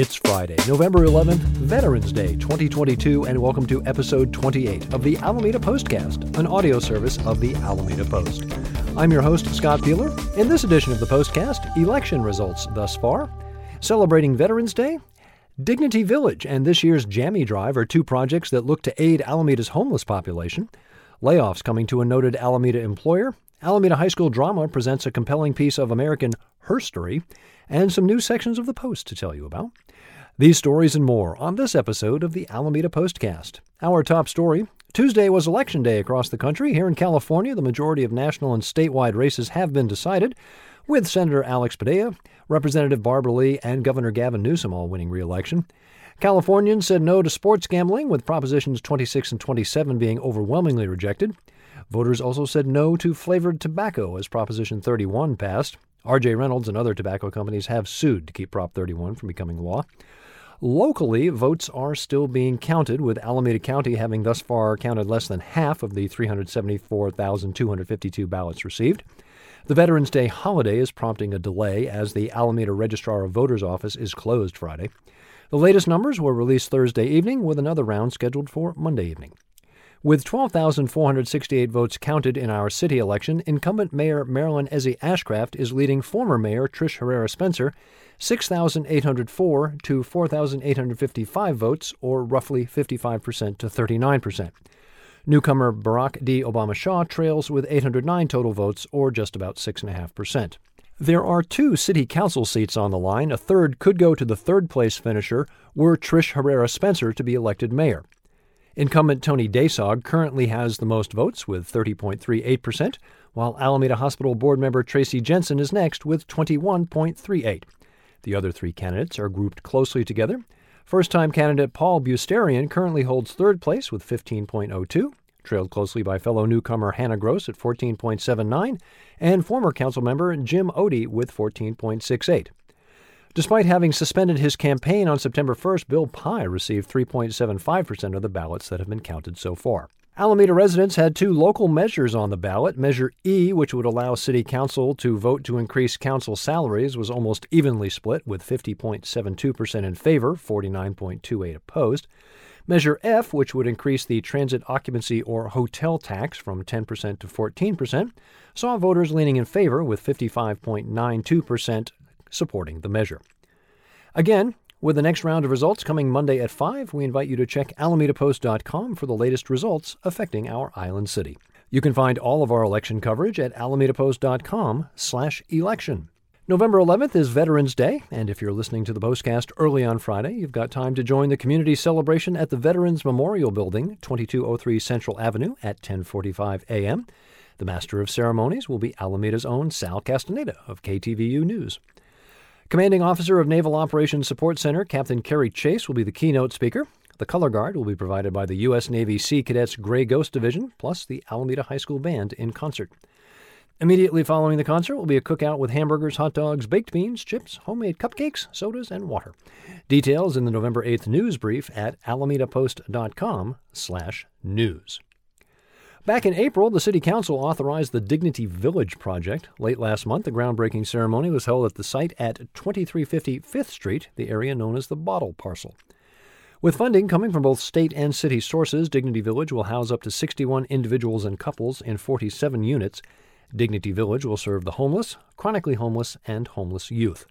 It's Friday, November 11th, Veterans Day 2022, and welcome to episode 28 of the Alameda Postcast, an audio service of the Alameda Post. I'm your host, Scott Peeler. In this edition of the Postcast, election results thus far, celebrating Veterans Day, Dignity Village and this year's Jammy Drive are two projects that look to aid Alameda's homeless population, layoffs coming to a noted Alameda employer, Alameda High School Drama presents a compelling piece of American herstory, and some new sections of the Post to tell you about. These stories and more on this episode of the Alameda Postcast. Our top story Tuesday was election day across the country. Here in California, the majority of national and statewide races have been decided, with Senator Alex Padilla, Representative Barbara Lee, and Governor Gavin Newsom all winning re election. Californians said no to sports gambling, with Propositions 26 and 27 being overwhelmingly rejected. Voters also said no to flavored tobacco as Proposition 31 passed. R.J. Reynolds and other tobacco companies have sued to keep Prop 31 from becoming law. Locally, votes are still being counted, with Alameda County having thus far counted less than half of the 374,252 ballots received. The Veterans Day holiday is prompting a delay as the Alameda Registrar of Voters office is closed Friday. The latest numbers were released Thursday evening, with another round scheduled for Monday evening. With 12,468 votes counted in our city election, incumbent Mayor Marilyn Ezzy Ashcraft is leading former Mayor Trish Herrera Spencer 6,804 to 4,855 votes, or roughly 55% to 39%. Newcomer Barack D. Obama Shaw trails with 809 total votes, or just about 6.5%. There are two city council seats on the line. A third could go to the third place finisher were Trish Herrera Spencer to be elected mayor. Incumbent Tony Daysog currently has the most votes with 30.38%, while Alameda Hospital board member Tracy Jensen is next with 21.38. The other three candidates are grouped closely together. First time candidate Paul Beusterien currently holds third place with 15.02, trailed closely by fellow newcomer Hannah Gross at 14.79, and former council member Jim Oddie with 14.68. Despite having suspended his campaign on September 1st, Bill Pye received 3.75% of the ballots that have been counted so far. Alameda residents had two local measures on the ballot. Measure E, which would allow City Council to vote to increase council salaries, was almost evenly split, with 50.72% in favor, 49.28 opposed. Measure F, which would increase the transit occupancy or hotel tax from 10% to 14%, saw voters leaning in favor, with 55.92% supporting the measure. Again, with the next round of results coming Monday at 5, we invite you to check alamedapost.com for the latest results affecting our island city. You can find all of our election coverage at alamedapost.com/election. November 11th is Veterans Day, and if you're listening to the postcast early on Friday, you've got time to join the community celebration at the Veterans Memorial Building, 2203 Central Avenue at 10:45 a.m. The master of ceremonies will be Alameda's own Sal Castaneda of KTVU News. Commanding Officer of Naval Operations Support Center, Captain Kerry Chase, will be the keynote speaker. The color guard will be provided by the U.S. Navy Sea Cadets Gray Ghost Division, plus the Alameda High School Band in concert. Immediately following the concert will be a cookout with hamburgers, hot dogs, baked beans, chips, homemade cupcakes, sodas, and water. Details in the November 8th news brief at alamedapost.com/news. Back in April, the City Council authorized the Dignity Village project. Late last month, the groundbreaking ceremony was held at the site at 2350 Fifth Street, the area known as the Bottle Parcel. With funding coming from both state and city sources, Dignity Village will house up to 61 individuals and couples in 47 units. Dignity Village will serve the homeless, chronically homeless, and homeless youth.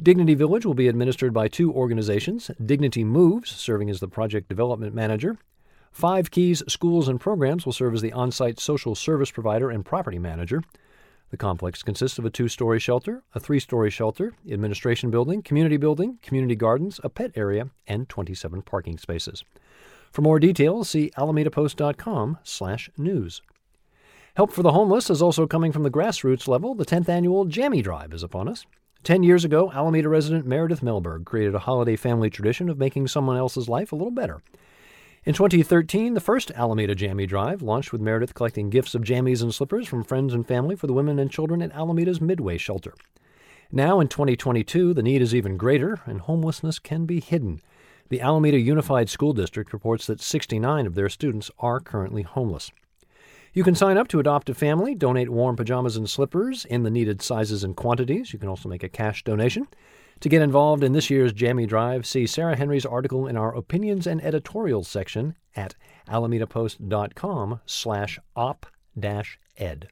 Dignity Village will be administered by two organizations Dignity Moves, serving as the project development manager, Five Keys Schools and Programs will serve as the on site social service provider and property manager. The complex consists of a two story shelter, a three story shelter, administration building, community building, community gardens, a pet area, and 27 parking spaces. For more details, see alamedapost.com slash news. Help for the homeless is also coming from the grassroots level. The 10th annual Jammy Drive is upon us. Ten years ago, Alameda resident Meredith Melberg created a holiday family tradition of making someone else's life a little better. In 2013, the first Alameda Jammy Drive launched with Meredith collecting gifts of jammies and slippers from friends and family for the women and children at Alameda's Midway Shelter. Now, in 2022, the need is even greater, and homelessness can be hidden. The Alameda Unified School District reports that 69 of their students are currently homeless. You can sign up to adopt a family, donate warm pajamas and slippers in the needed sizes and quantities. You can also make a cash donation. To get involved in this year's Jammy Drive, see Sarah Henry's article in our Opinions and Editorials section at alamedapost.com slash op-ed.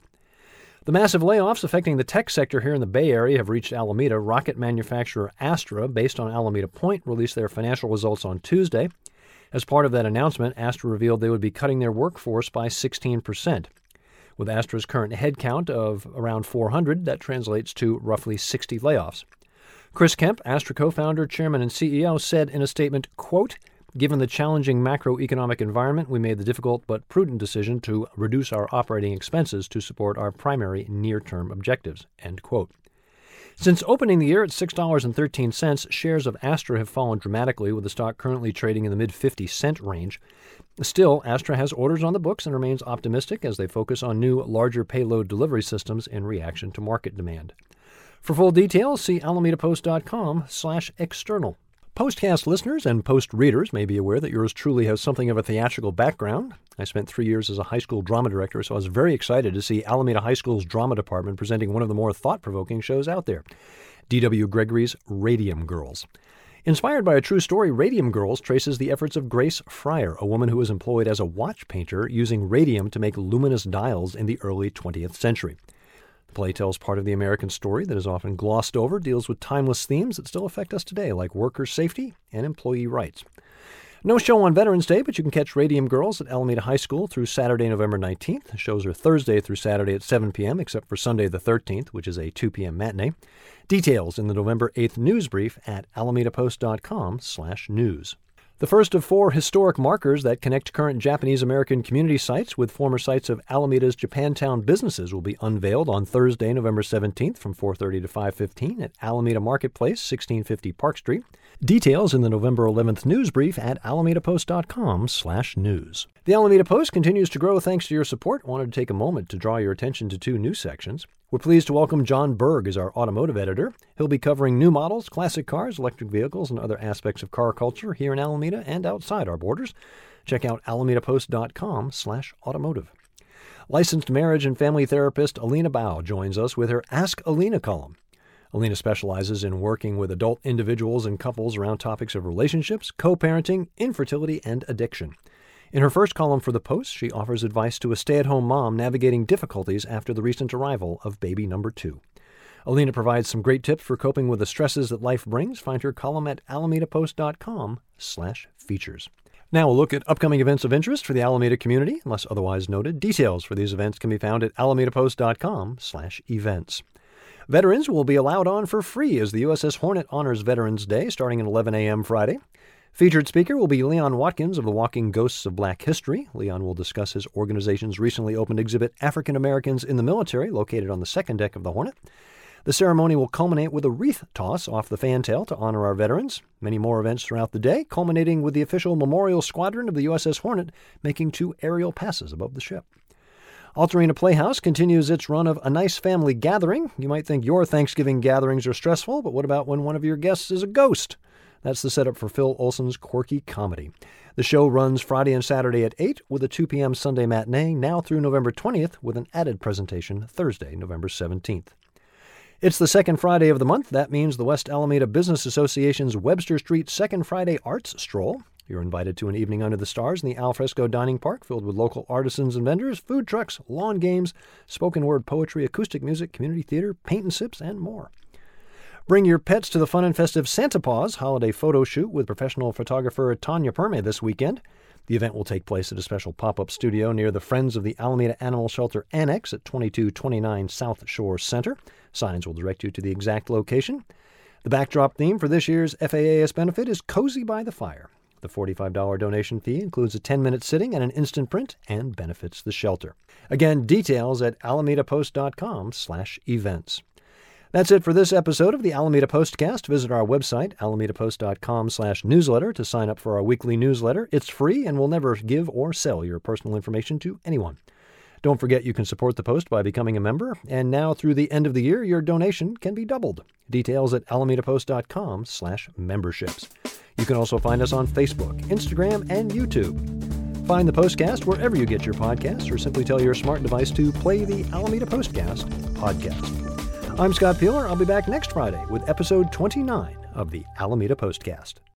The massive layoffs affecting the tech sector here in the Bay Area have reached Alameda. Rocket manufacturer Astra, based on Alameda Point, released their financial results on Tuesday. As part of that announcement, Astra revealed they would be cutting their workforce by 16%. With Astra's current headcount of around 400, that translates to roughly 60 layoffs. Chris Kemp, Astra co-founder, chairman, and CEO, said in a statement, quote, Given the challenging macroeconomic environment, we made the difficult but prudent decision to reduce our operating expenses to support our primary near-term objectives. End quote. Since opening the year at $6.13, shares of Astra have fallen dramatically, with the stock currently trading in the mid 50 cent range. Still, Astra has orders on the books and remains optimistic as they focus on new, larger payload delivery systems in reaction to market demand. For full details, see alamedapost.com slash external. Postcast listeners and Post readers may be aware that yours truly has something of a theatrical background. I spent three years as a high school drama director, so I was very excited to see Alameda High School's drama department presenting one of the more thought provoking shows out there D.W. Gregory's Radium Girls. Inspired by a true story, Radium Girls traces the efforts of Grace Fryer, a woman who was employed as a watch painter using radium to make luminous dials in the early 20th century play tells part of the American story that is often glossed over, deals with timeless themes that still affect us today, like worker safety and employee rights. No show on Veterans Day, but you can catch Radium Girls at Alameda High School through Saturday, November 19th. The shows are Thursday through Saturday at 7 p.m., except for Sunday the 13th, which is a 2 p.m. matinee. Details in the November 8th news brief at alamedapost.com slash news. The first of four historic markers that connect current Japanese American community sites with former sites of Alameda's Japantown businesses will be unveiled on Thursday, November 17th from 4:30 to 5:15 at Alameda Marketplace, 1650 Park Street. Details in the November 11th news brief at alamedapost.com/news. The Alameda Post continues to grow thanks to your support. Wanted to take a moment to draw your attention to two new sections. We're pleased to welcome John Berg as our automotive editor. He'll be covering new models, classic cars, electric vehicles, and other aspects of car culture here in Alameda and outside our borders. Check out alamedapost.com/automotive. Licensed marriage and family therapist Alina Bao joins us with her Ask Alina column. Alina specializes in working with adult individuals and couples around topics of relationships, co-parenting, infertility, and addiction. In her first column for the Post, she offers advice to a stay at home mom navigating difficulties after the recent arrival of baby number two. Alina provides some great tips for coping with the stresses that life brings. Find her column at alamedapost.com slash features. Now we'll look at upcoming events of interest for the Alameda community, unless otherwise noted. Details for these events can be found at alamedapost.com slash events. Veterans will be allowed on for free as the USS Hornet honors Veterans Day starting at 11 a.m. Friday. Featured speaker will be Leon Watkins of the Walking Ghosts of Black History. Leon will discuss his organization's recently opened exhibit, African Americans in the Military, located on the second deck of the Hornet. The ceremony will culminate with a wreath toss off the fantail to honor our veterans. Many more events throughout the day, culminating with the official memorial squadron of the USS Hornet making two aerial passes above the ship. Altarena Playhouse continues its run of a nice family gathering. You might think your Thanksgiving gatherings are stressful, but what about when one of your guests is a ghost? That's the setup for Phil Olson's quirky comedy. The show runs Friday and Saturday at 8 with a 2 p.m. Sunday matinee, now through November 20th, with an added presentation Thursday, November 17th. It's the second Friday of the month. That means the West Alameda Business Association's Webster Street Second Friday Arts Stroll. You're invited to an evening under the stars in the Alfresco Dining Park filled with local artisans and vendors, food trucks, lawn games, spoken word poetry, acoustic music, community theater, paint and sips, and more. Bring your pets to the fun and festive Santa Paws holiday photo shoot with professional photographer Tanya Perme this weekend. The event will take place at a special pop up studio near the Friends of the Alameda Animal Shelter Annex at 2229 South Shore Center. Signs will direct you to the exact location. The backdrop theme for this year's FAAS benefit is Cozy by the Fire. The $45 donation fee includes a 10 minute sitting and an instant print and benefits the shelter. Again, details at alamedapost.com slash events. That's it for this episode of the Alameda Postcast. Visit our website, alamedapost.com slash newsletter to sign up for our weekly newsletter. It's free and will never give or sell your personal information to anyone. Don't forget you can support the Post by becoming a member, and now through the end of the year, your donation can be doubled. Details at alamedapost.com slash memberships. You can also find us on Facebook, Instagram, and YouTube. Find the Postcast wherever you get your podcasts, or simply tell your smart device to play the Alameda Postcast podcast. I'm Scott Peeler. I'll be back next Friday with episode 29 of the Alameda Postcast.